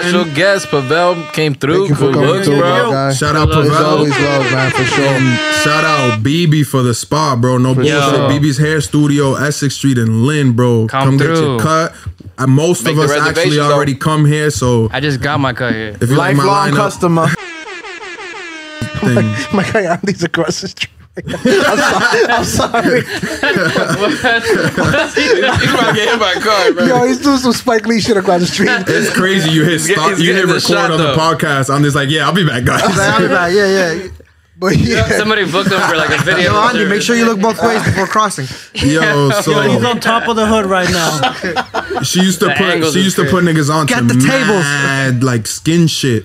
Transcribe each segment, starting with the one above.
Special guest Pavel came through. Thank you for Good coming looks, through, bro. my guy. Shout out It's Pavel. always love, man, for sure. Shout out BB for the spa, bro. No bullshit. sure. BB's Hair Studio, Essex Street in Lynn, bro. Come get your through. cut. Uh, most Make of us actually reservations, though. already come here, so I just got my cut here. if you like my Lifelong lineup customer. thing, My guy Andy's across the street. I'm sorry. He's about to get hit by a car, bro. Yo, he's doing some Spike Lee shit across the street. it's crazy. You hit stop, he's you hit getting the record shot, on the though. podcast. I'm just like, yeah, I'll be back, guys. I'll be back. Yeah, yeah. But yeah, Somebody booked him for like a video. Yo, Andy, make sure you look both ways before crossing. Yo, so He's so on top of the hood right now. she used to The put angles she is used to put niggas on Get to the tables. mad like skin shit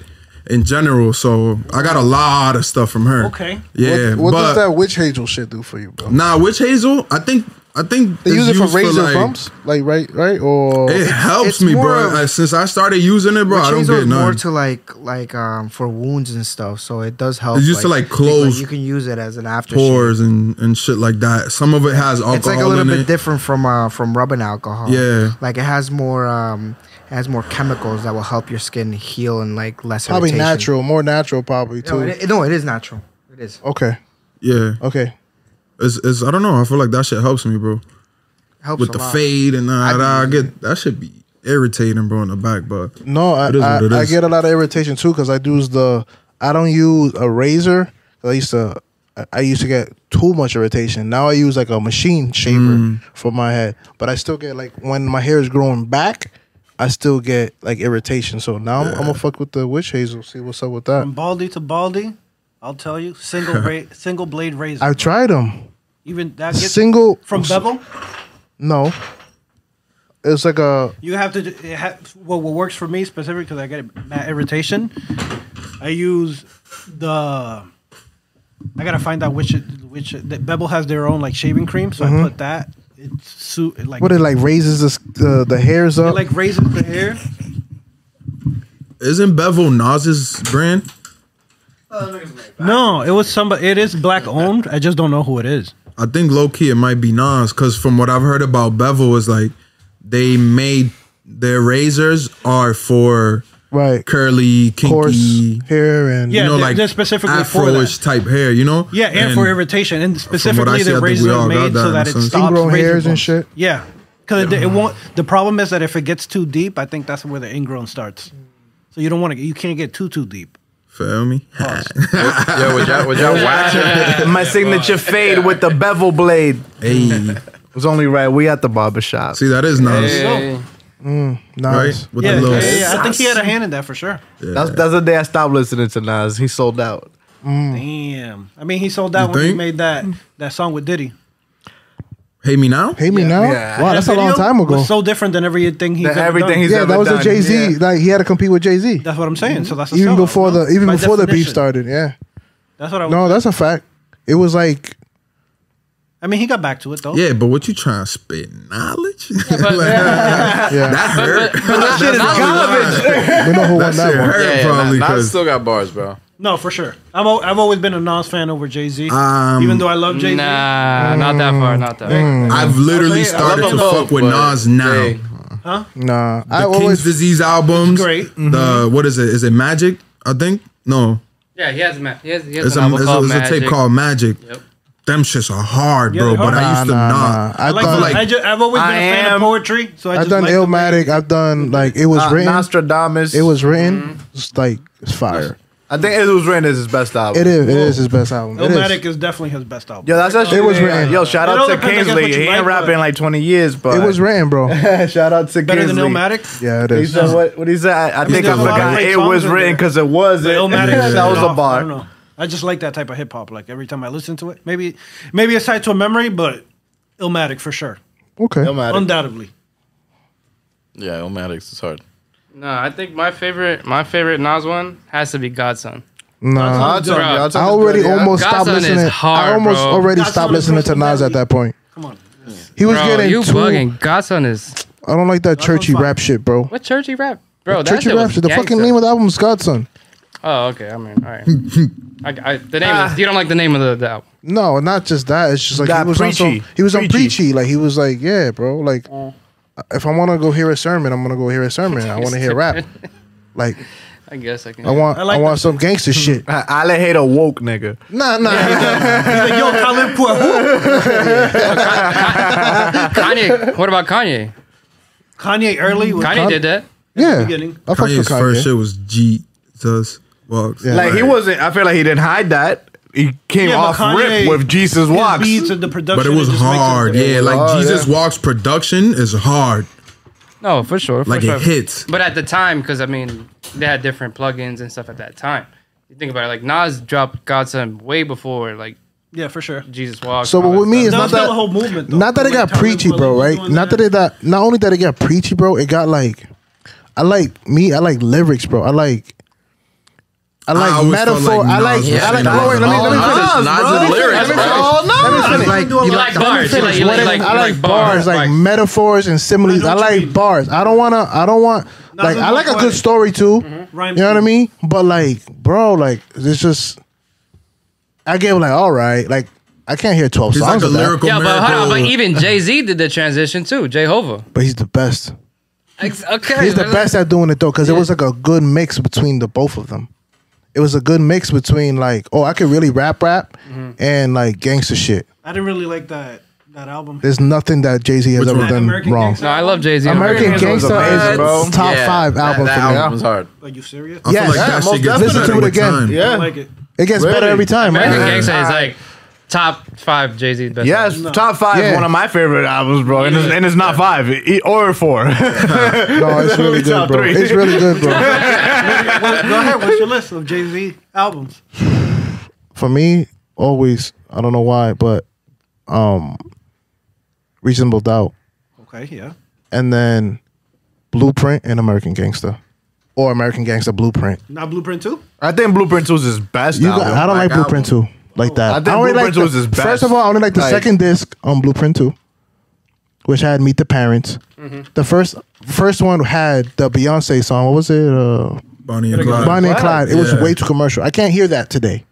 in general. So I got a lot of stuff from her. Okay. Yeah, what, what but does that witch hazel shit do for you, bro? nah, witch hazel. I think I think They use it for used razor like- bumps, like right, right, or It helps me, more bro. of- Uh, Since I started using it, bro, I don't get is more to like like um for wounds and stuff, so it does help. It's used to, like, close you can use it as an aftershave. Pores and and shit like that. Some of it has alcohol It's like a little bit it. different from uh from rubbing alcohol. Yeah. like it has more um it has more chemicals that will help your skin heal and like less probably irritation. natural, more natural, probably too. No, it, no, it is natural. It is. okay, yeah, okay. It's, it's I don't know. I feel like that shit helps me, bro. Helps With a the lot. fade and I that, be I get that should be irritating, bro, in the back. But No, I, It is I, what it I get a lot of irritation too because I use the I don't use a razor. I used to I- I used to get too much irritation. Now I use like a machine shaver Mm. for my head, but I still get like when my hair is growing back, I still get like irritation. So now I'm, I'm gonna fuck with the witch hazel. See what's up with that. From baldy to baldy, I'll tell you, single ra- single blade razor. I've tried them. Even that gets Single from bevel. No, it's like a You have to. do- It ha- what, what works for me specifically because I get mad irritation. I use the. I gotta find out which which the Bevel has their own like shaving cream, so I mm-hmm. put that. It suit it like what it like raises the s- the, the hairs it up. like raises the hair. isn't Bevel Nas's brand? No, it was somebody. It is black owned. I just don't know who it is. I think low key it might be Nas because from what I've heard about Bevel is like they made their razors are for right, curly, coarse kinky, hair and Yeah, you know, they're- like they're specifically for that. Type hair. You know? Yeah, and, for irritation, and specifically see, the razors we razor all is got made that so that it sense. stops Ingrown razor hairs and shit? Yeah, because it, it won't. The problem is that if it gets too deep, I think that's where the ingrown starts. So you don't want to. You can't get too too deep. Feel me? Yo, would y'all, would y'all wax? My signature fade with the bevel blade. hey, It was only right. We at the barber shop. see that is Nas, Hey. Mm, right? nice. With Yeah, the little. yeah, yeah, I think he had a hand in that for sure. That's that's the day I stopped listening to Nas. He sold out. Mm. Damn. I mean, he sold out You when he made that that song with Diddy. Hey me now? Pay me now. yeah. Wow, that's a long time ago. Was so different than everything he's Than ever everything done. he's yeah, ever that was a done, Jay Z. yeah. Like he had to compete with Jay Z. That's what I'm saying. So that's a Even sellout, before no? the even By before the beef definition. started. Yeah. That's what I. No, that's a fact. It was like I mean, he got back to it though. Yeah, but what you trying to spit knowledge? But, yeah. that hurt. but, but shit is garbage. we know who won That that shit one. hurt Yeah, yeah, probably Nas still got bars, bro. No, for sure. I'm al- I've always been a Nas fan over Jay Z. Um, even though I love Jay Z. Nah, not that far. Not that. far. I've literally I'll say it, I love started to them both, fuck with but Nas now. they- Nah, The I King's always Disease albums. great. The what is it? Is it Magic? I think no. Yeah, he has. Ma- he has. He has It's an a, album it's a, called it's a Magic. tape called Magic. Yep. Them shits are hard, Yeah, bro. they're But hard. I used to Nah, nah, not. nah. I I like. thought like- I just, I've always been I a fan am- of poetry, so I I've just done like Illmatic. I've done like it was Uh, written. Nostradamus. It was written. It's like it's fire. I think it was written as his best album. It is. It is his best album. It Illmatic is. is definitely his best album. Yo, that's actually It was written. Yo, shout It out to depends, I guess, Kingsley. what you He ain't like, rapping but- in like 20 years, but It was written, bro. shout out to better than Kingsley. Illmatic. Yeah, it He is. said what? What he said? I, I think I'm a lot of looking. great It was in written there. because it was. But It. Illmatic, that was a I don't bar. know. I just like that type of hip hop. Like every time I listen to it, maybe maybe it's tied to a memory, but Illmatic for sure, Okay. Illmatic. undoubtedly. Yeah, Illmatics is hard. No, I think my favorite, my favorite Nas one has to be God's Son. Nah. God's Son, Bro, God's Son I already good, yeah. almost stopped God's Son is listening. I almost bro. already God's Son stopped listening to Russell Nas at that point. Come on. He was Bro, getting you too. bugging. God's Son is I don't like that churchy rap shit, bro. what churchy rap, bro? That churchy shit rap was shit. The fucking name of the album is God's Son. Oh, okay. I mean, all right. I, I, the name. is, ah. you don't like the name of the, the album? No, not just that. It's just like Got he was on preachy. some, he was on Preachy. preachy. Like he was like, yeah, bro. Like mm. If I want to go hear a sermon, I'm gonna go hear a sermon. I want to hear rap. Like I guess I can. I want I I, want that. some gangster shit. Ale hate a woke nigga. Nah, nah. He's like, yo, Khalid Pua. Kanye. What about Kanye? Kanye early. Was Kanye did that. yeah. beginning. I fuck with Kanye's Kanye. first shit was Jesus Walks. Yeah. Like he wasn't. I feel like he didn't hide that. He came Yeah, but off Kanye, rip with Jesus his Walks. beats and the production. But it was just makes hard. Yeah, like hard, Jesus yeah. Walks production is hard. No, for sure. For Like sure. it hits. But at the time, because I mean, they had different plugins and stuff at that time. You think about it, like Nas dropped God's Son way before like Yeah, for sure. Jesus Walks. So and all but with that me, stuff. it's That not was that a whole movement. Though. not that it Like got Talib preachy, Kweli bro. was Right? doing Not that it that not only that it got preachy, bro. It got like I like me. I like lyrics, bro. I like. I I like always felt metaphor. like I like. Nas was I like. saying Wait, wait, let me let me finish. Nas, Let me lyrics, finish. bro. Let me finish. Like, You you like like bars. You finish. like, you like, I- like, I like bars, like Right. metaphors and similes. I I like mean. bars. I don't wanna. I don't want. Like I like a good story too. Rhyme You know what I mean? But like, bro, like it's just. I gave like all right. Like I can't hear twelve He's songs like a lyrical Yeah, but hold on. But even Jay Z did the transition too. Jehovah. but he's the best. Okay. He's the best at doing it though, because it was like a good mix between the both of them. It was a good mix between like, oh, I could really rap, rap, mm-hmm. and like gangster shit. I didn't really like that that album. There's nothing that Jay Z has Which ever done American wrong. Gangsta? No, I love Jay Z. American Gangsta was Gangsta amazing, is bro. top Yeah, five that- album that for me. album was hard. Like you serious? I feel Yes. like Yeah, that most shit gets definitely. better Listen to it again. time. Yeah. I like it. It gets Really? better every time, American man. Gangsta is like top five Jay Z best. Yes, No. top five. Yeah. One of my favorite albums, bro, and, it's, and it's not five e- or four. No, it's really good, Top bro. three. It's really good, bro. What- go ahead. What's your list of Jay Z albums? For me, always, I don't know why, but um, Reasonable Doubt, Okay, yeah. and then Blueprint and American Gangster, or American Gangster Blueprint. Not Blueprint Two. I think Blueprint Two is his best. You got, album. I don't like Black Blueprint album. Two like that. I think only Blueprint like 2 is his best. First of all, I only like the Like- second disc on Blueprint two, which had Meet the Parents. Mm-hmm. The first first one had the Beyonce song. What was it? Uh, Bonnie and Clyde. Bonnie and Clyde. It was Yeah. way too commercial. I can't hear that today.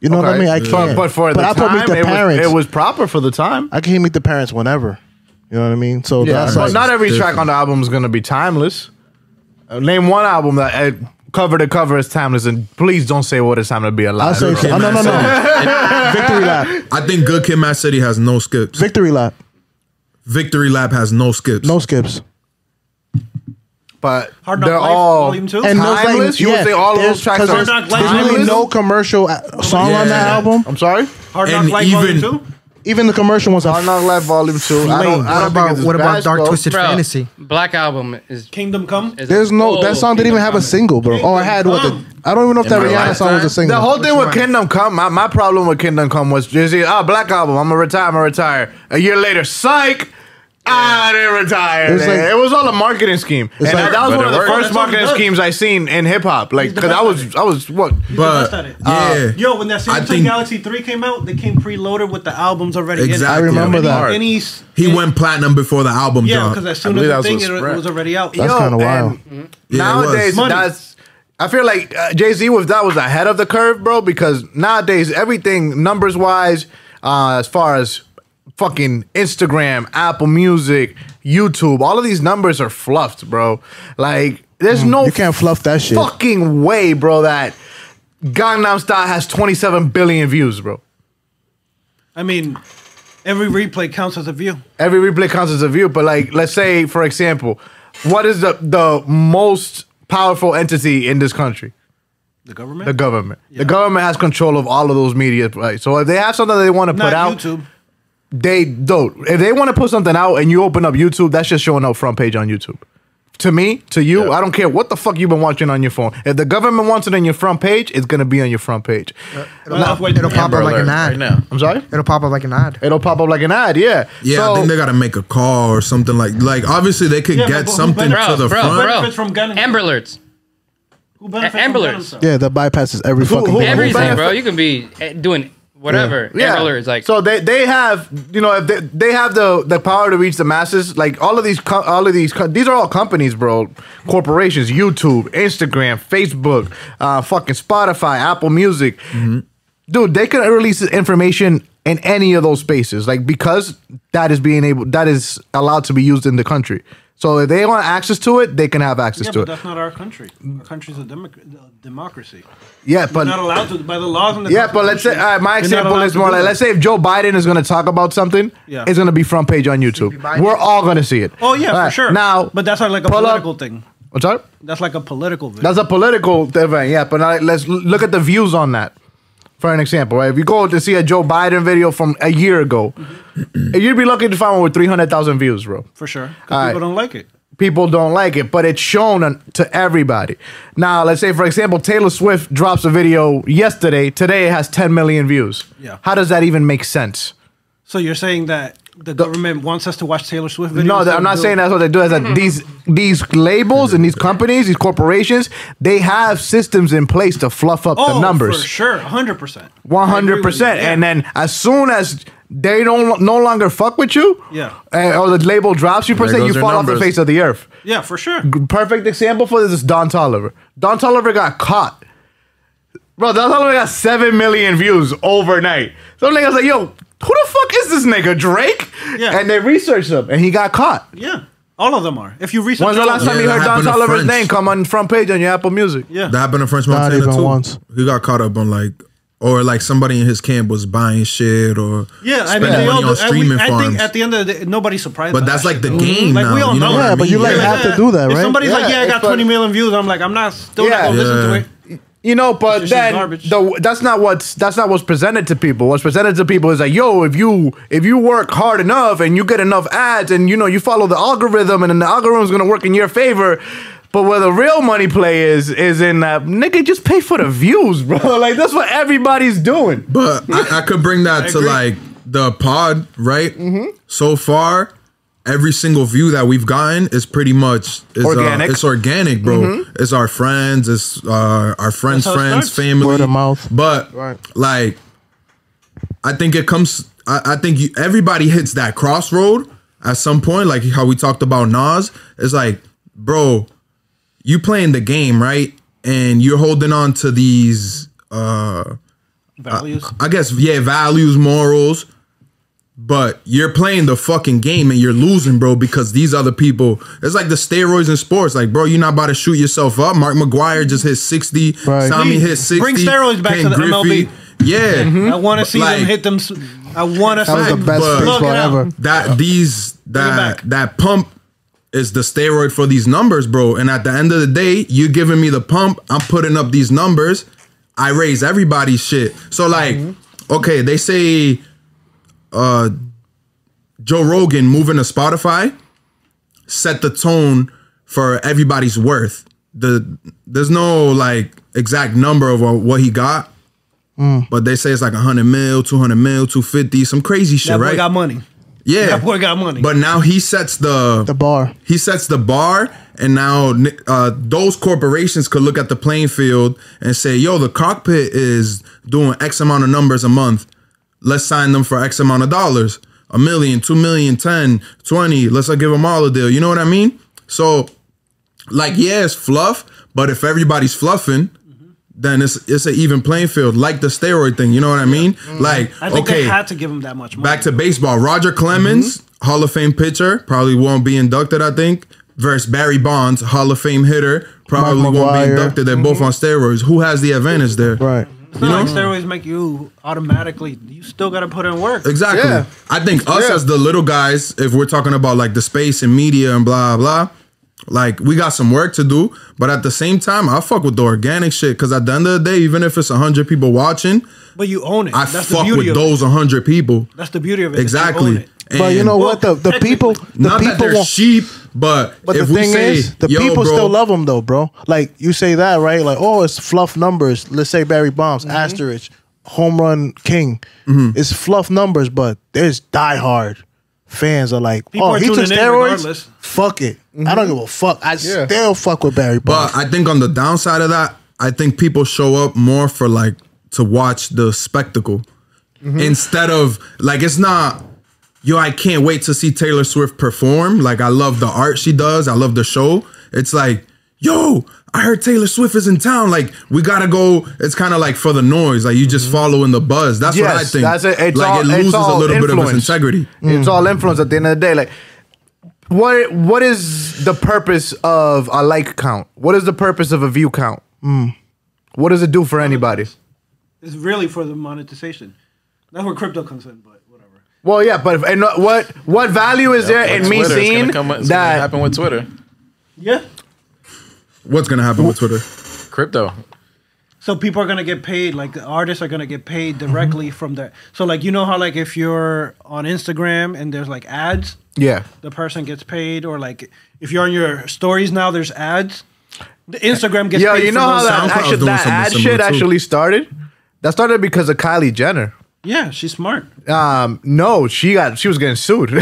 You know what I Okay. mean? I can't. but for the I put time, Meet the it, Parents. was, it was proper for the time. I can hear Meet the Parents whenever. You know what I mean? So Yeah, that's but like not every track on the album is gonna be timeless. Uh, name one album that uh, cover to cover is timeless, and please don't say what it's time to be I'll say. bro. Oh, no, no, no. Victory lap. I think Good Kid, Mad City has no skips. Victory lap. Victory Lap has no skips. No skips. but Hard Knock they're Life, all Volume Two. And those, like, timeless. you would yeah, say all of there's- those tracks 'cause are there's, Hard Knock Life there's really no commercial uh, song on that Yeah. album. I'm sorry. Hard Knock and Life Volume even- Two. Even the commercial ones are Hard Knock Life Volume Two. I don't. Lame. I What don't think about it's what about best, Dark though. Twisted Bro, Fantasy? Black Album is. Kingdom Come. is There's no oh, that song didn't even have a single, bro. Oh, I had what the I don't even know if that In my Rihanna song was a lifetime? single. The whole thing with? Kingdom Come, my, my problem with Kingdom Come was just ah Black Album. I'm gonna retire. I'm gonna retire. A year later, psych. Ah, I didn't retire. It was like- it was all a marketing scheme, and like- that, that was one of the first That's what he marketing schemes I seen in hip hop. Like, cause I was. I was what? But best at yeah, Yo, when that Samsung think- Galaxy 3 came out, they came preloaded with the albums already Exactly. I remember in that. And he's, he went platinum before the album Yeah, dropped. because as soon as the thing, was it, with it Sprint. was already out. That's kinda wild. and Yeah, it nowadays, was. That's. I feel like uh, Jay Z with that was ahead of the curve, bro. Because nowadays, everything numbers wise, uh, as far as fucking Instagram, Apple Music, YouTube, all of these numbers are fluffed, bro. Like, there's no Mm, you can't fluff that shit. fucking way, bro. That Gangnam Style has 27 billion views, bro. I mean, every replay counts as a view. Every replay counts as a view, but like, let's say, for example, what is the the most powerful entity in this country? The government? The government. The government has control of all of those media, right? So if they have something they want to Not put out, YouTube. They don't. If they want to put something out and you open up YouTube, that's just showing up front page on YouTube. To me, to you, I don't care what the fuck you've been watching on your phone. If the government wants it on your front page, it's gonna be on your front page. It'll, Well, pop, wait, it'll pop up like an ad. right now. I'm sorry. It'll pop up like an ad. It'll pop up like an ad. Yeah. yeah, So, I think they got to make a call or something like like. Obviously, they could Yeah, get but who something benefits- to the Bro, front. bro, benefits from gun- Amber Alerts. Who benefits Amber Alerts. Yeah, that bypasses every Who- fucking who- thing. Everything, benefit- bro. You can be eh, doing whatever. Yeah. Amber Alerts, like so they they have you know if they, they have the the power to reach the masses like all of these all of these these are all companies bro. Corporations YouTube Instagram Facebook uh fucking Spotify Apple Music. Dude they can release information in any of those spaces like because that is being able that is allowed to be used in the country So if they want access to it, they can have access Yeah, to but it. that's not our country. Our country's a democ- a democracy. Yeah, We're but not allowed to by the laws and the yeah, but let's say Constitution, uh, my example is more like that. let's say if Joe Biden is going to talk about something, Yeah. it's going to be front page on YouTube. We're all going to see it. Oh yeah, All for sure. Now, but that's not like a pull up- political thing. what's up? That's like a political thing. That's a political event, yeah. But now let's look at the views on that. For an example, right? If you go to see a Joe Biden video from a year ago, you'd be lucky to find one with three hundred thousand views, bro. for sure. All right. people don't like it. People don't like it, but it's shown to everybody. Now, let's say, for example, Taylor Swift drops a video yesterday. Today it has 10 million views. Yeah. How does that even make sense? So you're saying that the government wants us to watch Taylor Swift videos? No, instead I'm not saying that's what they do. Is that these these labels and these companies, these corporations, they have systems in place to fluff up Oh, the numbers. for sure, hundred percent, One hundred percent. And then as soon as they don't no longer fuck with you, Yeah. uh, or the label drops you per se, you your fall off the face of the earth. yeah, for sure. Perfect example for this is Don Toliver. Don Toliver got caught. Bro, Don Toliver got seven million views overnight. So niggas like, yo, who the fuck is this nigga? Drake? Yeah. And they researched him and he got caught. Yeah, all of them are. If you research, When's the last of time them- you Yeah, heard that Don happened to Toliver's French. name come on front page on your Apple Music? Yeah, That happened to French Not Montana even too. once. He got caught up on like, or like somebody in his camp was buying shit or Yeah, I spending mean, they all money do, on I, streaming we, I farms. think at the end of the day, nobody's surprised. But by that's that like shit, the though. game Like we now, all you know know. what I Yeah, but you like Yeah. have to do that, If right? somebody's like, Yeah, "Yeah, I got it's 20 fun. million views," I'm like, "I'm not still Yeah. not gonna listen to Yeah. it." You know, but It's then the, that's not what's that's not what's presented to people. What's presented to people is like, yo, if you if you work hard enough and you get enough ads and you know you follow the algorithm and then the algorithm's gonna work in your favor. But where the real money play is is in that nigga just pay for the views, bro. Like that's what everybody's doing. But I, I could bring that to like the pod, right? Mm-hmm. So far, every single view that we've gotten is pretty much is, Organic. Mm-hmm. Uh, it's organic, bro. It's our friends, it's uh, our friends' That's how it friends, starts. family, Word of mouth. But Right. like, I think it comes. I, I think you, everybody hits that crossroad at some point. Like how we talked about Nas. It's like, bro, you playing the game right, and you're holding on to these. uh Values. I guess yeah, values, morals. But you're playing the fucking game and you're losing, bro, because these other people. It's like the steroids in sports. Like, bro, you're not about to shoot yourself up. Mark McGwire just hit 60. Right. Tommy hit 60. Bring steroids back Ken to the MLB. Yeah. Mm-hmm. I want to see Like- them hit them. s- I want to. That was the best baseball Plug it out. ever. That these that that pump is the steroid for these numbers, bro. And at the end of the day, you giving me the pump, I'm putting up these numbers. I raise everybody's shit. So like, mm-hmm. okay, they say uh Joe Rogan moving to Spotify set the tone for everybody's worth. The there's no like exact number of uh, what he got. But they say it's like 100 mil, 200 mil, 250, some crazy shit, That boy right? got money. Yeah. That boy got money. But now he sets the The bar. he sets the bar, and now uh, those corporations could look at the playing field and say, "Yo, the cockpit is doing X amount of numbers a month. Let's sign them for X amount of dollars, a million, two million, 10, 20. Let's uh, give them all a deal." You know what I mean? So, like, yeah, it's fluff, but if everybody's fluffing. Then it's it's an even playing field, like the steroid thing. You know what I mean? Like, I think okay, they had to give him that much money. Back to baseball. Roger Clemens, Mm-hmm. Hall of Fame pitcher, probably won't be inducted, I think. Versus Barry Bonds, Hall of Fame hitter, probably Mark won't be inducted. They're both on steroids. Who has the advantage there? Right. It's not like steroids make you automatically. You still got to put in work. Exactly. Yeah. I think us Yeah. as the little guys, if we're talking about like the space and media and blah blah, like we got some work to do. But at the same time, I fuck with the organic shit because at the end of the day, even if it's hundred people watching, But you own it. I That's the fuck beauty with of those hundred people. That's the beauty of it. that you own Exactly. it. But you And- know what? The the Well, people the not that people they're won't. sheep, but, But if the we thing say, is, the people bro, still love him though, bro. Like you say that, right? Like, oh, it's fluff numbers. Let's say Barry Bonds, Mm-hmm. asterisk, home run king. It's fluff numbers, but there's diehard fans are like, People oh, are he took steroids. Fuck it. I don't give a fuck. I Yeah. still fuck with Barry Bonds. But I think on the downside of that, I think people show up more for like to watch the spectacle Mm-hmm. instead of like it's not. Yo, I can't wait to see Taylor Swift perform. Like I love the art she does. I love the show. It's like, yo, I heard Taylor Swift is in town. Like we gotta go. It's kind of like for the noise. Like you just mm-hmm. following the buzz. That's what I think. That's it. It's like all, it loses it's all a little bit of its influence. integrity. Mm. It's all influence at the end of the day. Like what what is the purpose of a like count? What is the purpose of a view count? Mm. What does it do for anybody? It's really for the monetization. That's where crypto comes in, but whatever. Well, yeah, but if, and what what value is there in With me Twitter, it's seeing gonna come, it's gonna that? happen with Twitter, Yeah. What's gonna happen with Twitter? crypto. So people are gonna get paid, like the artists are gonna get paid directly mm-hmm. from there. So like you know how like if you're on Instagram and there's like ads, Yeah, the person gets paid, or like if you're on your stories now, there's ads. The Instagram gets yo, paid. you know how that actually that ad shit too. actually started? That started because of Kylie Jenner. Yeah, she's smart. Um, no, she got she was getting sued. oh,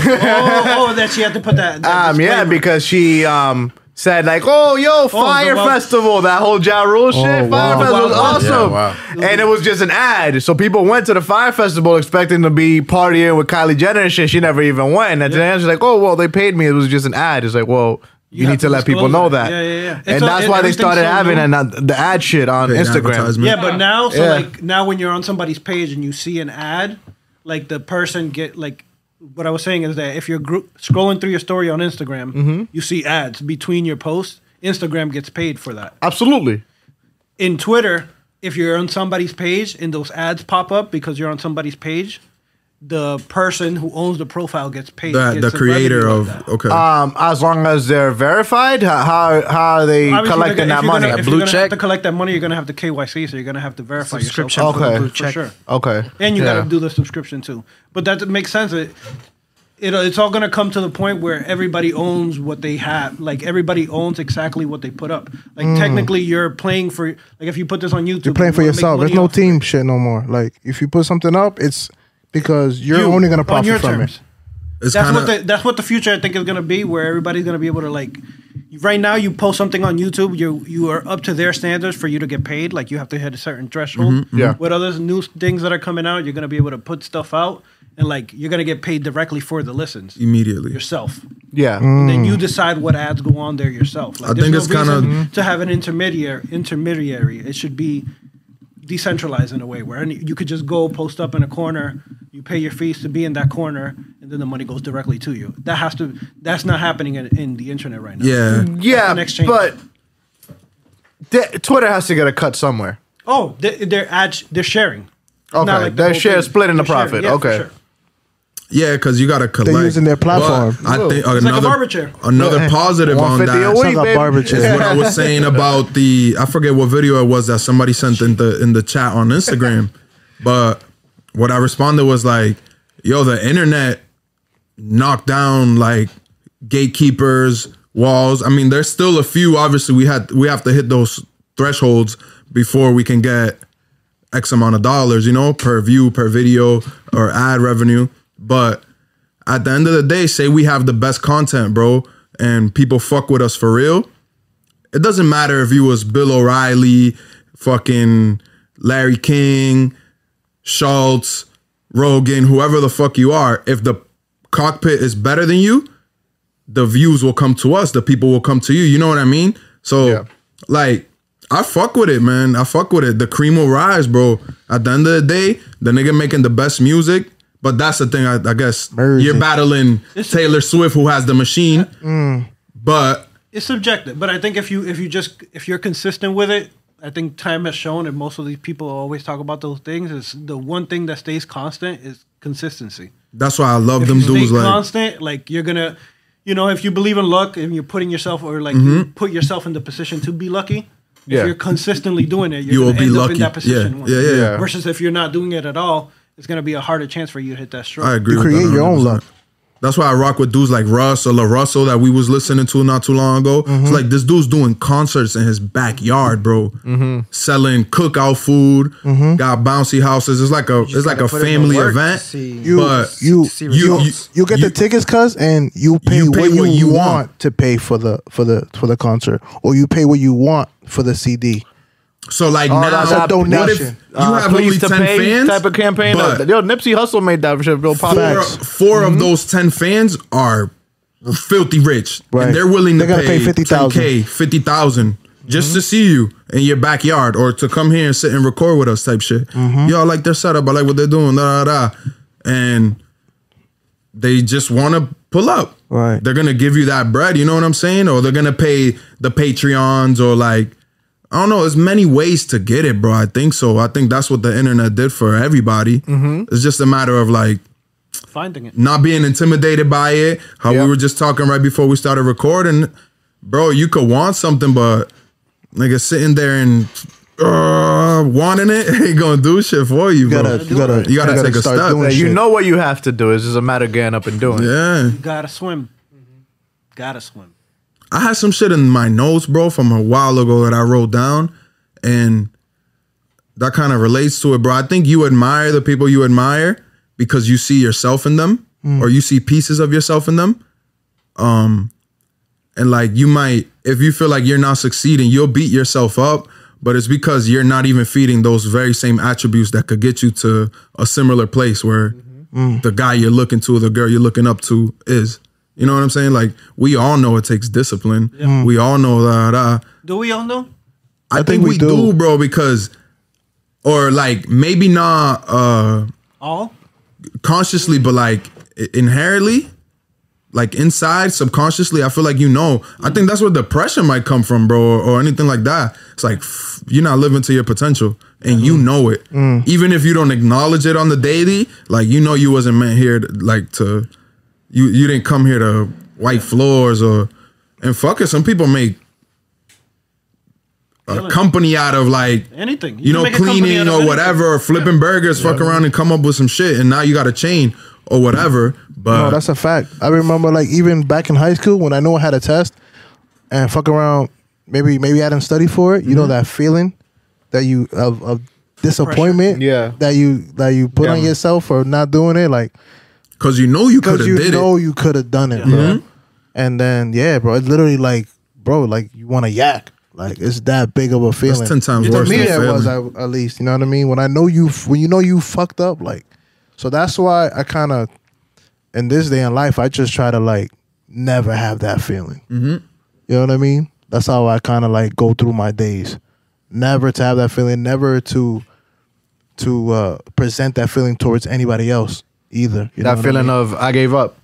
oh, that she had to put that. that um, yeah, because she um said like, "Oh, yo, Fire well- Festival, that whole Ja Rule shit, Fire wow. Festival was Wow, wow. awesome." Yeah, wow. And it was just an ad, so people went to the Fire Festival expecting to be partying with Kylie Jenner and shit. She never even went. And at the end, she's like, "Oh, well, they paid me. It was just an ad." It's like, well. You, You need to, to let people know that. that, Yeah, yeah, yeah. And a- that's it- why they started so having new. an, uh, the ad shit on Paid Instagram. Yeah, but now, so Yeah. like now when you're on somebody's page and you see an ad, like the person get like what I was saying is that if you're gro- scrolling through your story on Instagram, Mm-hmm. you see ads between your posts. Instagram gets paid for that. Absolutely. In Twitter, if you're on somebody's page and those ads pop up because you're on somebody's page, the person who owns the profile gets paid. The gets the creator of that. okay. Um, as long as they're verified, how how, how are they Obviously, collecting gonna- that money? gonna- If Blue you're gonna have check? to collect that money, you're gonna have to KYC, so you're gonna have to verify your Subscription yourself. for Okay. the blue for check. sure. okay, and you gotta do the subscription too. But that makes sense. It, it it's all gonna come to the point where everybody owns what they have. Like everybody owns exactly what they put up. Like technically, you're playing for. Like if you put this on YouTube, You're playing you for yourself. There's no team shit no more. Like if you put something up, it's because you're you only gonna on your profit from terms. it. it's That's kind what the that's what the future I think is gonna be, where everybody's gonna be able to like. Right now, you post something on YouTube, you you are up to their standards for you to get paid. Like you have to hit a certain threshold. Mm-hmm. mm-hmm. Yeah. With other new things that are coming out, you're gonna be able to put stuff out, and like you're gonna get paid directly for the listens immediately. yourself. yeah. And then mm. you decide what ads go on there yourself. Like, I there's think no it's kinda- reason mm-hmm. to have an intermediary. Intermediary. It should be decentralized in a way where any, you could just go post up in a corner. You pay your fees to be in that corner, and then the money goes directly to you. That has to. That's not happening in, in the internet right now. Yeah. Mm-hmm. Yeah, an exchange. but th- Twitter has to get a cut somewhere. Oh, they, they're ad. They're sharing. Okay, not the they're whole share- thing. splitting the They're sharing. profit. Yeah, Okay. sure. Yeah, because you gotta collect. They're using their platform. But I think It's like a another barber chair. another positive on that week, like baby. barber is chair. what I was saying about the I forget what video it was that somebody sent in the in the chat on Instagram, but what I responded was like, "Yo, the internet knocked down like gatekeepers, walls. I mean, there's still a few. Obviously, we had we have to hit those thresholds before we can get X amount of dollars, you know, per view, per video, or ad revenue. But at the end of the day, say we have the best content, bro, and people fuck with us for real. It doesn't matter if you was Bill O'Reilly, fucking Larry King, Schulz, Rogan, whoever the fuck you are. If the cockpit is better than you, the views will come to us. The people will come to you. You know what I mean? So, Yeah. like, I fuck with it, man. I fuck with it. The cream will rise, bro. At the end of the day, the nigga making the best music. But that's the thing. I, I guess Merge you're it. battling Taylor Swift, who has the machine. Mm. But It's subjective, but I think if you if you just if you're consistent with it, I think time has shown, and most of these people always talk about those things. Is the one thing that stays constant is consistency. that's why I love If them you dudes. stay Like, constant, like you're gonna, you know, if you believe in luck and you're putting yourself or like Mm-hmm. you put yourself in the position to be lucky. Yeah. If you're consistently doing it, you're You will gonna be end up lucky. in that position. Yeah. one Yeah, yeah, yeah. Versus if you're not doing it at all, it's gonna be a harder chance for you to hit that stroke. I agree. You with create that your own luck. That's why I rock with dudes like Russ or LaRussell that we was listening to not too long ago. Mm-hmm. It's like this dude's doing concerts in his backyard, bro. Mm-hmm. Selling cookout food, got bouncy houses. It's like a it's like a gotta put in the family event. see- You but you see you, you get you- the tickets, cuz, and you pay, You pay what, you what you want, want. to pay for the for the for the concert, or you pay what you want for the CD. So like Oh, now, that's a what if donation. you Uh, have please only ten fans type of campaign. but Yo, Nipsey Hussle made that shit real four, popular. Facts. 4 of mm-hmm. those ten fans are filthy rich, Right. and they're willing to They're gonna pay, pay 50,000. 10K, fifty thousand just to mm-hmm. see you in your backyard or to come here and sit and record with us, type shit. Mm-hmm. Y'all like their setup. I like what they're doing. Da da da, and they just want to pull up. Right. They're gonna give you that bread. You know what I'm saying? Or they're gonna pay the Patreons or like. I don't know. There's many ways to get it, bro. I think so. I think that's what the internet did for everybody. Mm-hmm. It's just a matter of like Finding it. not being intimidated by it. How Yeah. we were just talking right before we started recording, bro. You could want something, but nigga sitting there and uh, wanting it ain't gonna do shit for you, You bro. gotta, you gotta, You gotta take a start step. doing Yeah, you shit. know what you have to do. It's just a matter of getting up and doing it. yeah, Gotta swim. Gotta swim. I had some shit in my notes, bro, from a while ago that I wrote down, and that kind of relates to it, bro. I think you admire the people you admire because you see yourself in them, or you see pieces of yourself in them. Um, and like you might, if you feel like you're not succeeding, you'll beat yourself up, but it's because you're not even feeding those very same attributes that could get you to a similar place where the guy you're looking to, the girl you're looking up to, is. You know what I'm saying? Like we all know it takes discipline. We all know that. Uh, Do we all know? I, think, we, do. bro, because or like maybe not uh All? consciously, but like inherently, like inside, subconsciously, I feel like you know. I think that's where depression might come from, bro, or, or anything like that. It's like f- you're not living to your potential, and you know it. Even if you don't acknowledge it on the daily, like you know you wasn't meant here, to, like to you. You didn't come here to wipe floors or and fuck it. Some people make a Killing. company out of like Anything. you, can know, make a company cleaning out of or anything. whatever, or flipping burgers, fuck around and come up with some shit, and now you got a chain or whatever. But No, that's a fact. I remember like even back in high school when I knew I had a test and fuck around, maybe maybe I didn't study for it. You Mm-hmm. know that feeling that you of, of disappointment, Yeah. that you that you put on yourself for not doing it, like because you know you could have you did know it. you could have done it, bro. Mm-hmm. And then yeah, bro, it's literally like, bro, like you want to yak. Like it's that big of a feeling. That's ten times To worse me, than that was. At least. You know what I mean? When I know you, when you know you fucked up, like, so that's why I kind of, in this day in life, I just try to like never have that feeling. Mm-hmm. You know what I mean? That's how I kind of like go through my days. Never to have that feeling. Never to to uh, present that feeling towards anybody else either. You know That what I feeling mean? of I gave up.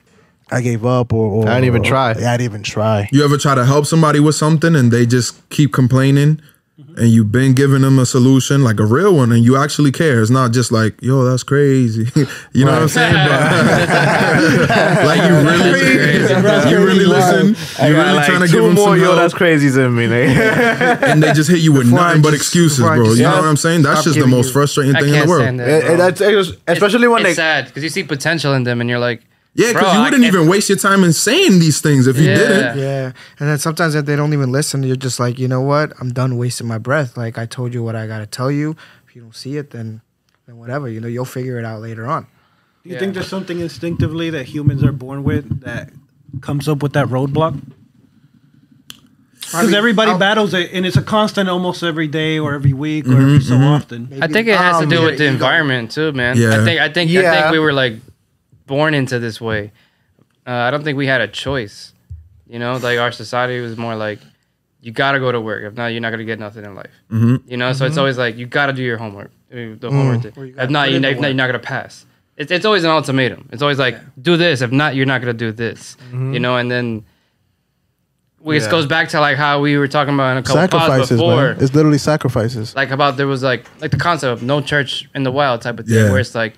I gave up or, or I didn't even or- try. I didn't even try. You ever try to help somebody with something and they just keep complaining, mm-hmm. and you've been giving them a solution, like a real one, and you actually care. It's not just like, yo, that's crazy. you know what I'm saying? But, like you really, you really listen. You really trying to give them more, some yo, help, that's crazy to me. nigga. and they just hit you with Before I nothing but excuses, bro. just You know stop- what I'm saying? That's just the most frustrating I thing in the world. stand that. Bro. that's especially when it's they sad because you see potential in them and you're like, Yeah, because you wouldn't can't- even waste your time in saying these things if you Yeah. didn't. Yeah, and then sometimes if they don't even listen, you're just like, you know what? I'm done wasting my breath. Like I told you what I gotta tell you. If you don't see it, then then whatever. You know, you'll figure it out later on. Do you Yeah. think there's something instinctively that humans are born with that comes up with that roadblock? Because everybody I'll- battles it, and it's a constant almost every day or every week or every so often. I think it has to um, do your with the ego. environment too, man. Yeah. I think I think I think we were like born into this way. Uh, I don't think we had a choice. You know, like our society was more like you got to go to work. If not, you're not gonna get nothing in life. Mm-hmm. You know, so it's always like you got to do your homework. uh, The homework. thing. You gotta If not, put you're in not, the if not, you're not gonna pass. It's it's always an ultimatum. It's always like do this. If not, you're not gonna do this. You know, and then. We, It Yeah. goes back to like how we were talking about in a couple pods Sacrifices, before man. It's literally sacrifices. like about there was like like the concept of no church in the wild type of thing Yeah. where it's like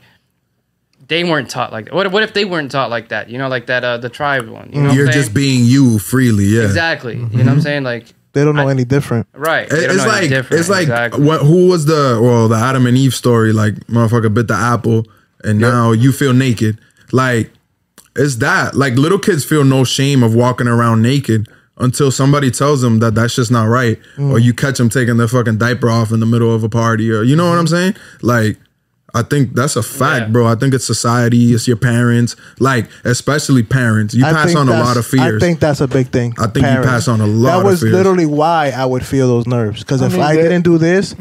they weren't taught like that. What, what if they weren't taught like that? You know, like that uh the tribe one. You know what You're I'm just being you freely. Yeah. exactly. You know what I'm saying? Like They don't know I- any different. right. They don't It's know any like different. it's like exactly. what? Who was the well the Adam and Eve story? Like motherfucker bit the apple, and now you feel naked. Like it's that. Like little kids feel no shame of walking around naked until somebody tells them that that's just not right, or mm. you catch them taking their fucking diaper off in the middle of a party, or you know what I'm saying? Like. I think that's a fact, Yeah. bro. I think it's society, it's your parents, like especially parents. You I pass on a lot of fears. I think that's a big thing. I think you pass on a lot of fears. That was literally why I would feel those nerves. Because if mean, I didn't do this,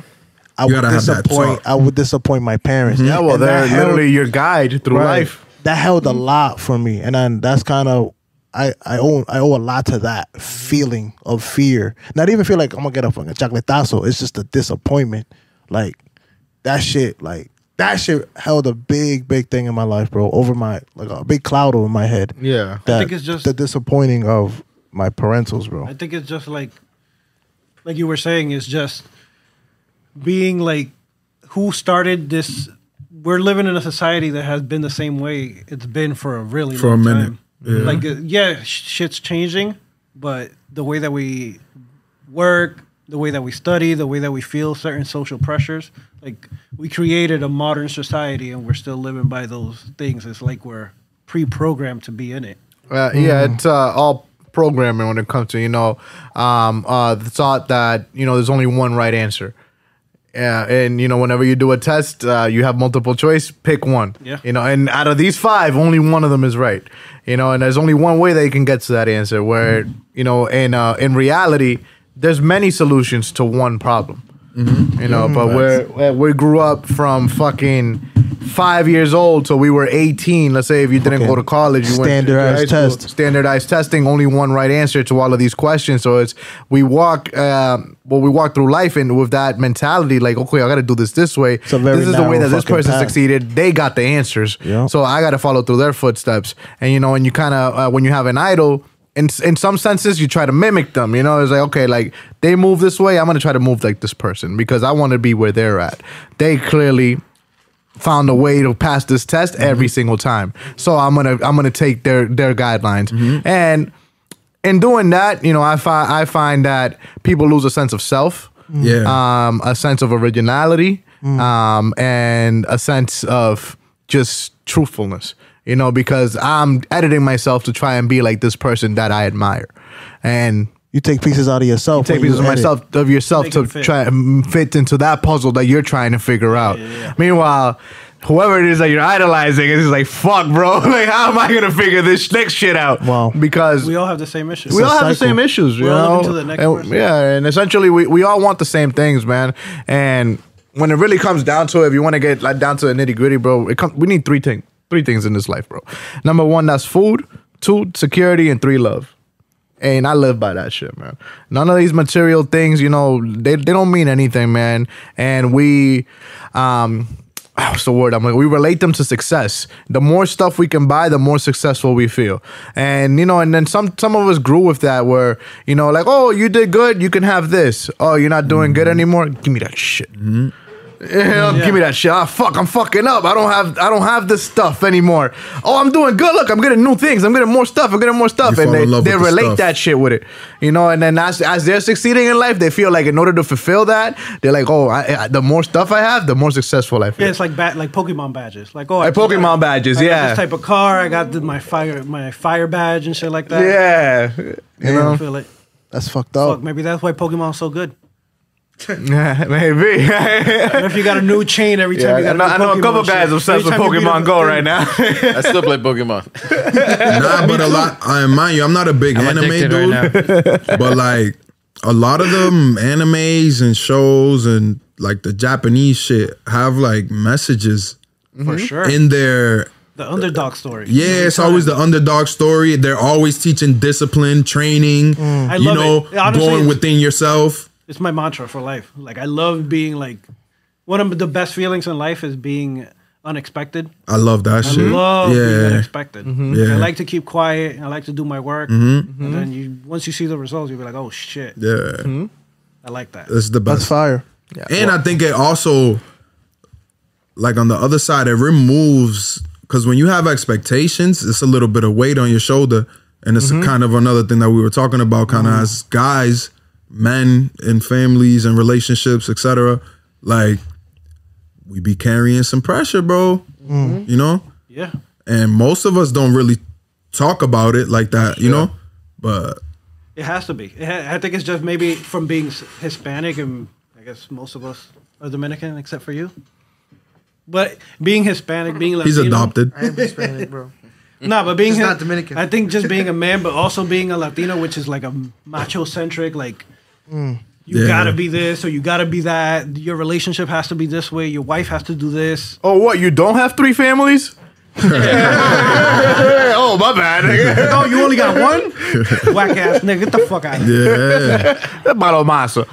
I You would gotta have that disappoint. I would disappoint my parents. Mm-hmm. yeah, well, And they're that held- literally your guide through right, life. That held a lot for me, and then that's kind of. I, I owe I owe a lot to that feeling of fear. Not even feel like I'm gonna get a fucking chocolatazo. It's just a disappointment. Like that shit. Like that shit held a big, big thing in my life, bro. Over my like a big cloud over my head. Yeah. That, think it's just- the disappointing of my parentals, bro. I think it's just like, like you were saying, it's just being like, who started this? We're living in a society that has been the same way it's been for a really For a long minute, time. yeah. Like, uh, yeah, shit's changing, but the way that we work, the way that we study, the way that we feel certain social pressures, like we created a modern society and we're still living by those things. It's like we're pre-programmed to be in it. Uh, yeah, it's uh, all programming when it comes to you know um, uh, the thought that you know there's only one right answer. Yeah, and you know whenever you do a test, uh, you have multiple choice. Pick one. Yeah. You know, and out of these five, only one of them is right. You know, and there's only one way that you can get to that answer. Where you know, in uh, in reality, there's many solutions to one problem. You know, but we're we grew up from fucking five years old till we were 18. Let's say if you didn't Okay. go to college, you went to Standardized school. Standardized testing, only one right answer to all of these questions. So it's we walk, um, well, we walk through life and with that mentality, like, okay, I got to do this this way. this is the way that this person path. succeeded. They got the answers. Yeah. So I got to follow through their footsteps. And you know, and you kind of uh, when you have an idol. In, in some senses, you try to mimic them. You know, it's like okay, like they move this way, I'm gonna try to move like this person because I want to be where they're at. They clearly found a way to pass this test every single time. So I'm gonna I'm gonna take their their guidelines and in doing that, you know, I find I find that people lose a sense of self, Yeah. um, a sense of originality, um, and a sense of just truthfulness. You know, because I'm editing myself to try and be like this person that I admire, and You take pieces out of yourself. take when you pieces of edit. myself of yourself to fit. try and fit into that puzzle that you're trying to figure out. yeah, yeah. Meanwhile, whoever it is that you're idolizing is like, fuck, bro. like, how am I gonna figure this next shit out? Wow. Because We all have the same issues. we all have the same issues, you We're all know. the next And- yeah, and essentially, we, we all want the same things, man. And when it really comes down to it, if you want to get like down to the nitty gritty, bro, it come, we need three things, three things in this life, bro. Number one, that's food. Two, security, and three, love. And I live by that shit, man. None of these material things, you know, they, they don't mean anything, man. And we, um, what's the word? I'm like, we relate them to success. The more stuff we can buy, the more successful we feel. And you know, and then some some of us grew with that, where you know, like, oh, you did good, you can have this. Oh, you're not doing good anymore. Give me that shit. You know, Give me that shit. Ah, fuck, I'm fucking up. I don't have I don't have this stuff anymore. Oh, I'm doing good. Look, I'm getting new things. I'm getting more stuff. I'm getting more stuff. You and they, they the relate stuff. that shit with it. You know, and then as, as they're succeeding in life, they feel like in order to fulfill that, they're like, oh, I, I, the more stuff I have, the more successful I feel. Yeah, it's like bat, like Pokemon badges. Like oh, I Like just Pokemon got- badges, I got yeah. This type of car. I got the, my fire, my fire badge and shit like that. Yeah. You I know? feel it. That's fucked Fuck, up. maybe that's why Pokemon's so good. Yeah, maybe. If you got a new chain every time Yeah, you I got know, a I new know a couple Pokemon guys shit. obsessed with time you beat Pokemon Go right now. I still play Pokemon. nah, but a lot. I mind you, I'm not a big I'm anime dude, right but like a lot of them animes and shows and like the Japanese shit have like messages mm-hmm. For sure. in their the underdog story. Yeah, it's always the underdog story. They're always teaching discipline, training. Mm. I you love know, it. Honestly, going within yourself. It's my mantra for life. Like I love being like one of the best feelings in life is being unexpected. I love that I shit. love being yeah, unexpected. Mm-hmm. Yeah. I like to keep quiet. I like to do my work. Mm-hmm. And mm-hmm. then you once you see the results, you'll be like, oh shit. yeah. I like that. It's the That's best. fire. and I think it also, like on the other side, it removes because when you have expectations, it's a little bit of weight on your shoulder, and it's kind of another thing that we were talking about, kind of as guys, men and families and relationships, etc. Like we be carrying some pressure, bro. Mm-hmm. You know, Yeah. and most of us don't really talk about it like that, you know. But It has to be. Ha- I think it's just maybe from being Hispanic, and I guess most of us are Dominican, except for you. But being Hispanic, being Latino, he's adopted. I am Hispanic, bro. No, but being Just Hi- not Dominican. I think just being a man, but also being a Latino, which is like a macho centric, like you Yeah. gotta be this or you gotta be that. Your relationship has to be this way. Your wife has to do this. oh, what? You don't have three families? oh, my bad. nigga. oh, you only got one? Whack ass nigga, get the fuck out of here. Yeah, Malo masa.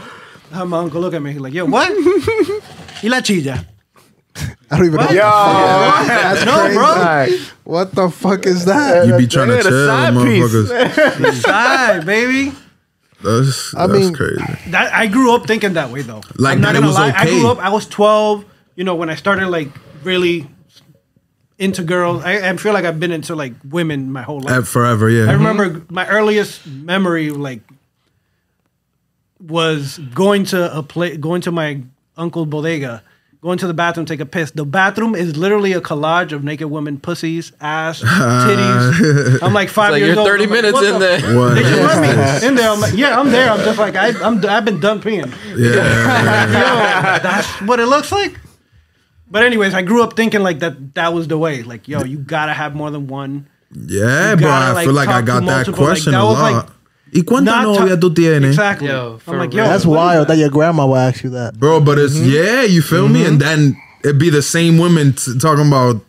Have my uncle look at me. He's like, yo, what? y la chilla. I don't even know. Yo, That's No, crazy. bro. Alright. What the fuck is that? You be trying Yeah, to the chill, side piece. motherfuckers. Side, baby. That's, I that's mean- crazy. That I grew up thinking that way though. Like I'm not that it gonna was lie. I grew up. I was 12. You know, when I started like really into girls, I, I feel like I've been into like women my whole life. Forever, yeah. I mm-hmm. remember my earliest memory, like, was going to a play, going to my uncle bodega, going to the bathroom, take a piss. The bathroom is literally a collage of naked women, pussies, ass, titties. I'm like five Like years you're old. 30 I'm minutes what in the there. What? They just let me in there. I'm like, yeah, I'm there. I'm just like, I, I'm, I've been done peeing. Yeah. Yo, that's what it looks like. But anyways, I grew up thinking like that. That was the way. Like, yo, you gotta have more than one. Yeah, You bro. gotta, I like, feel like I got that multiple, like, question that a was, lot. like, ¿Y cuánta not novia tú tienes? Exactly. Yo, I'm like, yo, That's wild that? that your grandma will ask you that. Bro, but it's Mm-hmm. yeah, you feel me? And then it'd be the same women t- talking about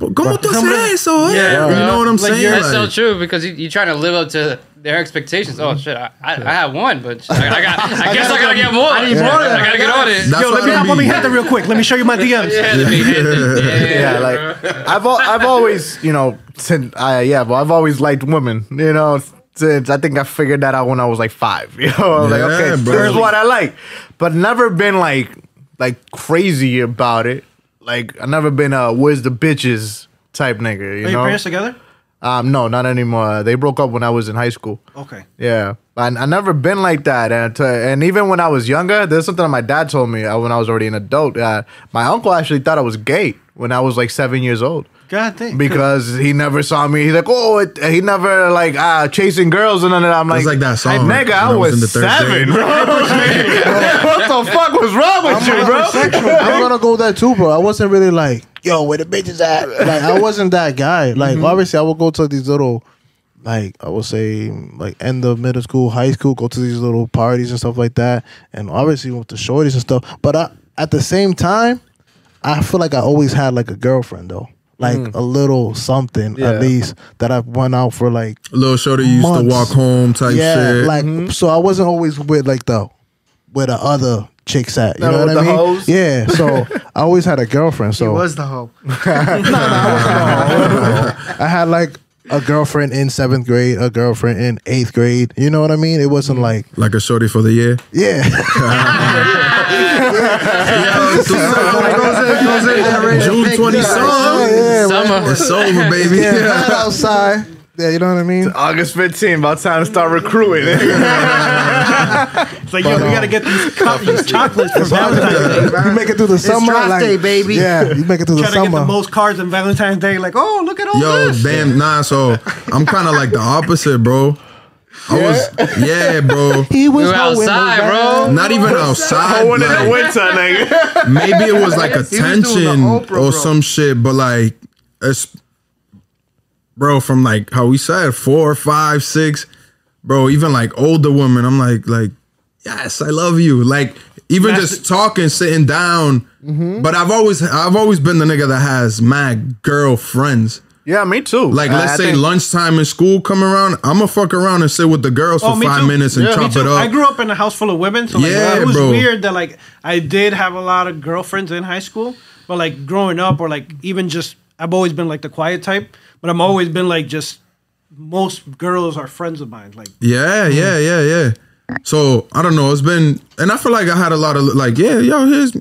¿Cómo tú haces eso? eh?" Yeah, you know what I'm Like, saying? you're- That's so true because you, you're trying to live up to their expectations. Oh shit, I, I, I have one, but I, I got. I guess I gotta get more. I, need more. I gotta get on it. That's Yo, let me, I don't let me be- hit that real quick. Let me show you my DMs. Yeah, let me hit it. yeah, like I've I've always you know since I yeah, but I've always liked women. You know, since I think I figured that out when I was like five. You know, I was like Yeah, okay, bro. here's what I like, but never been like like crazy about it. Like I never been a where's the bitches type nigga. You Are your know, parents together? um, no, not anymore. They broke up when I was in high school. Okay. Yeah, I, I never been like that, and to, and even when I was younger, there's something that my dad told me uh, when I was already an adult. Uh, my uncle actually thought I was gay when I was like seven years old God damn. because he never saw me. He's like, oh, it, he never like uh, chasing girls and then I'm like, It's like that song, Nigga, I I was was, in the third seven, grade." bro. what the fuck was wrong with you, bro? I'm gonna go there too, bro. I wasn't really like, yo, where the bitches at? Like, I wasn't that guy. Like, obviously, I would go to these little, like, I would say, like, end of middle school, high school, go to these little parties and stuff like that, and obviously with the shorties and stuff. But I, at the same time, I feel like I always had like a girlfriend though, like mm. a little something Yeah. at least that I've went out for like a Little shorty used Months. Used to walk home type shit. yeah, shit. like mm-hmm. so I wasn't always with like the where the other chicks at. You Not know with what I mean? hoes? Yeah. So I always had a girlfriend. He So was the hoe. I had like a girlfriend in seventh grade, a girlfriend in eighth grade. You know what I mean? It wasn't mm. like like a shorty for the year. yeah. June 20 song. yeah, Summer. It's over, baby. yeah, hot outside. Yeah, you know what I mean? August 15, about time to start recruiting. It's like, yo, we gotta get these, co- these chocolates for Valentine's Day. You make it through the summer, draft like day, baby. Yeah, you make it through the Trying to get summer. the most cards on Valentine's Day. Like, oh, look at all Yo, this. damn, nah. So I'm kind of like the opposite, bro. I was, yeah, bro. he was We were hoeing outside, around. bro. Not even outside. Going in the like, winter, nigga. maybe it was like doing the attention Oprah, or bro. some shit, but like, it's, bro, from like how we said four, five, six, bro, even like older women, I'm like, like, yes, I love you. Like, even That's just talking, sitting down. But I've always, I've always been the nigga that has mad girlfriends. Yeah, me too. Like, Uh, let's I say think- lunchtime in school come around, I'ma fuck around and sit with the girls Oh, for five too. minutes and Yeah. Chop it up. I grew up in a house full of women, so like, Yeah, it was bro. weird that like I did have a lot of girlfriends in high school, but like growing up or like even just I've always been like the quiet type, but I've always been like just most girls are friends of mine. Like Yeah, yeah, mm. yeah, yeah. So I don't know. It's been, and I feel like I had a lot of like, yeah, yo, here's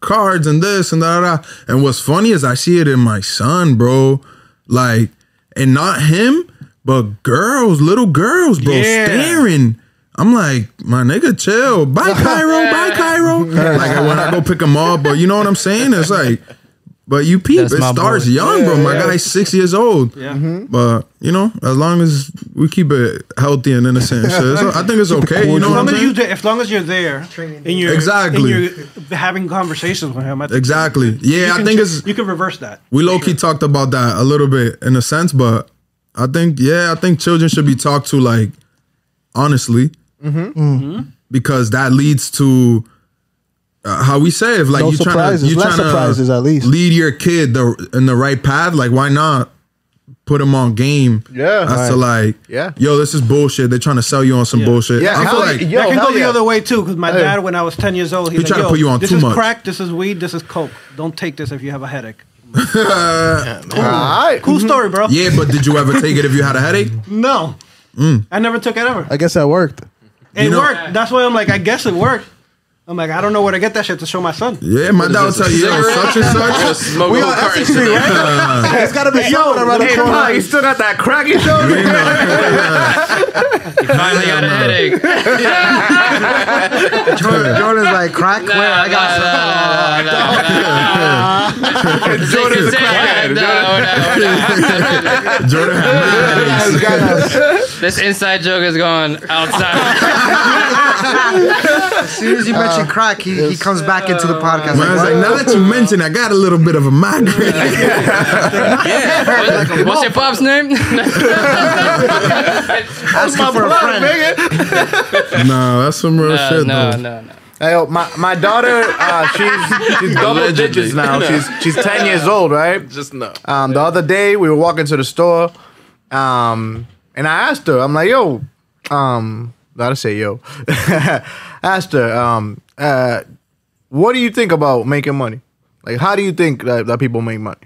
cards and this and that. that. And what's funny is I see it in my son, bro. Like, and not him, but girls, little girls, bro, Yeah. staring. I'm like, my nigga, chill. Bye, Cairo. Bye, Cairo. like when I go pick him up, but you know what I'm saying? It's like, but you peep, That's it my starts boy. young, bro. My guy's six years old. yeah. Mm-hmm. But you know, as long as we keep it healthy and innocent, and shit, so I think it's okay. You know As what I'm long as you, saying? as long as you're there, and you're Exactly. and you're having conversations with him. I think Exactly. you Yeah, I think ch- it's you can reverse that. we low key talked about that a little bit in a sense, but I think yeah, I think children should be talked to like honestly, mm-hmm. because that leads to. Uh, how we say if like No you surprises, trying to you less trying surprises, to at least. lead your kid the in the right path like why not put put them on game. Yeah. As to like, Yeah. yo, this is bullshit. They're trying to sell you on some Yeah. bullshit. Yeah, I feel hell like yeah. that can hell go the yeah. other way too. Because my Hey. dad, when I was ten years old, he's He like, tried to put you on this too is much." crack. This is weed. This is coke. Don't take this if you have a headache. All right. Cool story, bro. yeah, but did you ever take it if you had a headache? No, Mm. I never took it ever. I guess that worked. It know- worked. That's why I'm like, I guess it worked. I'm like, I don't know where to get that shit to show my son. Yeah, my dad would tell you, yo, such and such. We a whole on carton Essex Street, right? it's gotta be someone around the corner. Pa, you still got that crack you showed? Finally got a headache. Jordan, Jordan's like crack. Where I got some. Jordan's a crackhead. Jordan had mad. This inside joke is going outside. As soon as you mention uh, crack, he, he comes back into the podcast. I was Like, like, now that you mention, I got a little bit of a migraine. What- What's your pop's name? asking for a friend. no, that's some real no, shit, no, though. no, no. Hey, yo, my, my daughter, uh, she's she's double Allegedly. digits now. She's she's ten years old, right? Just no. Um, the other day we were walking to the store, um, and I asked her, I'm like, yo, um, gotta say yo. asked her, um, uh, what do you think about making money? Like, how do you think that, that people make money?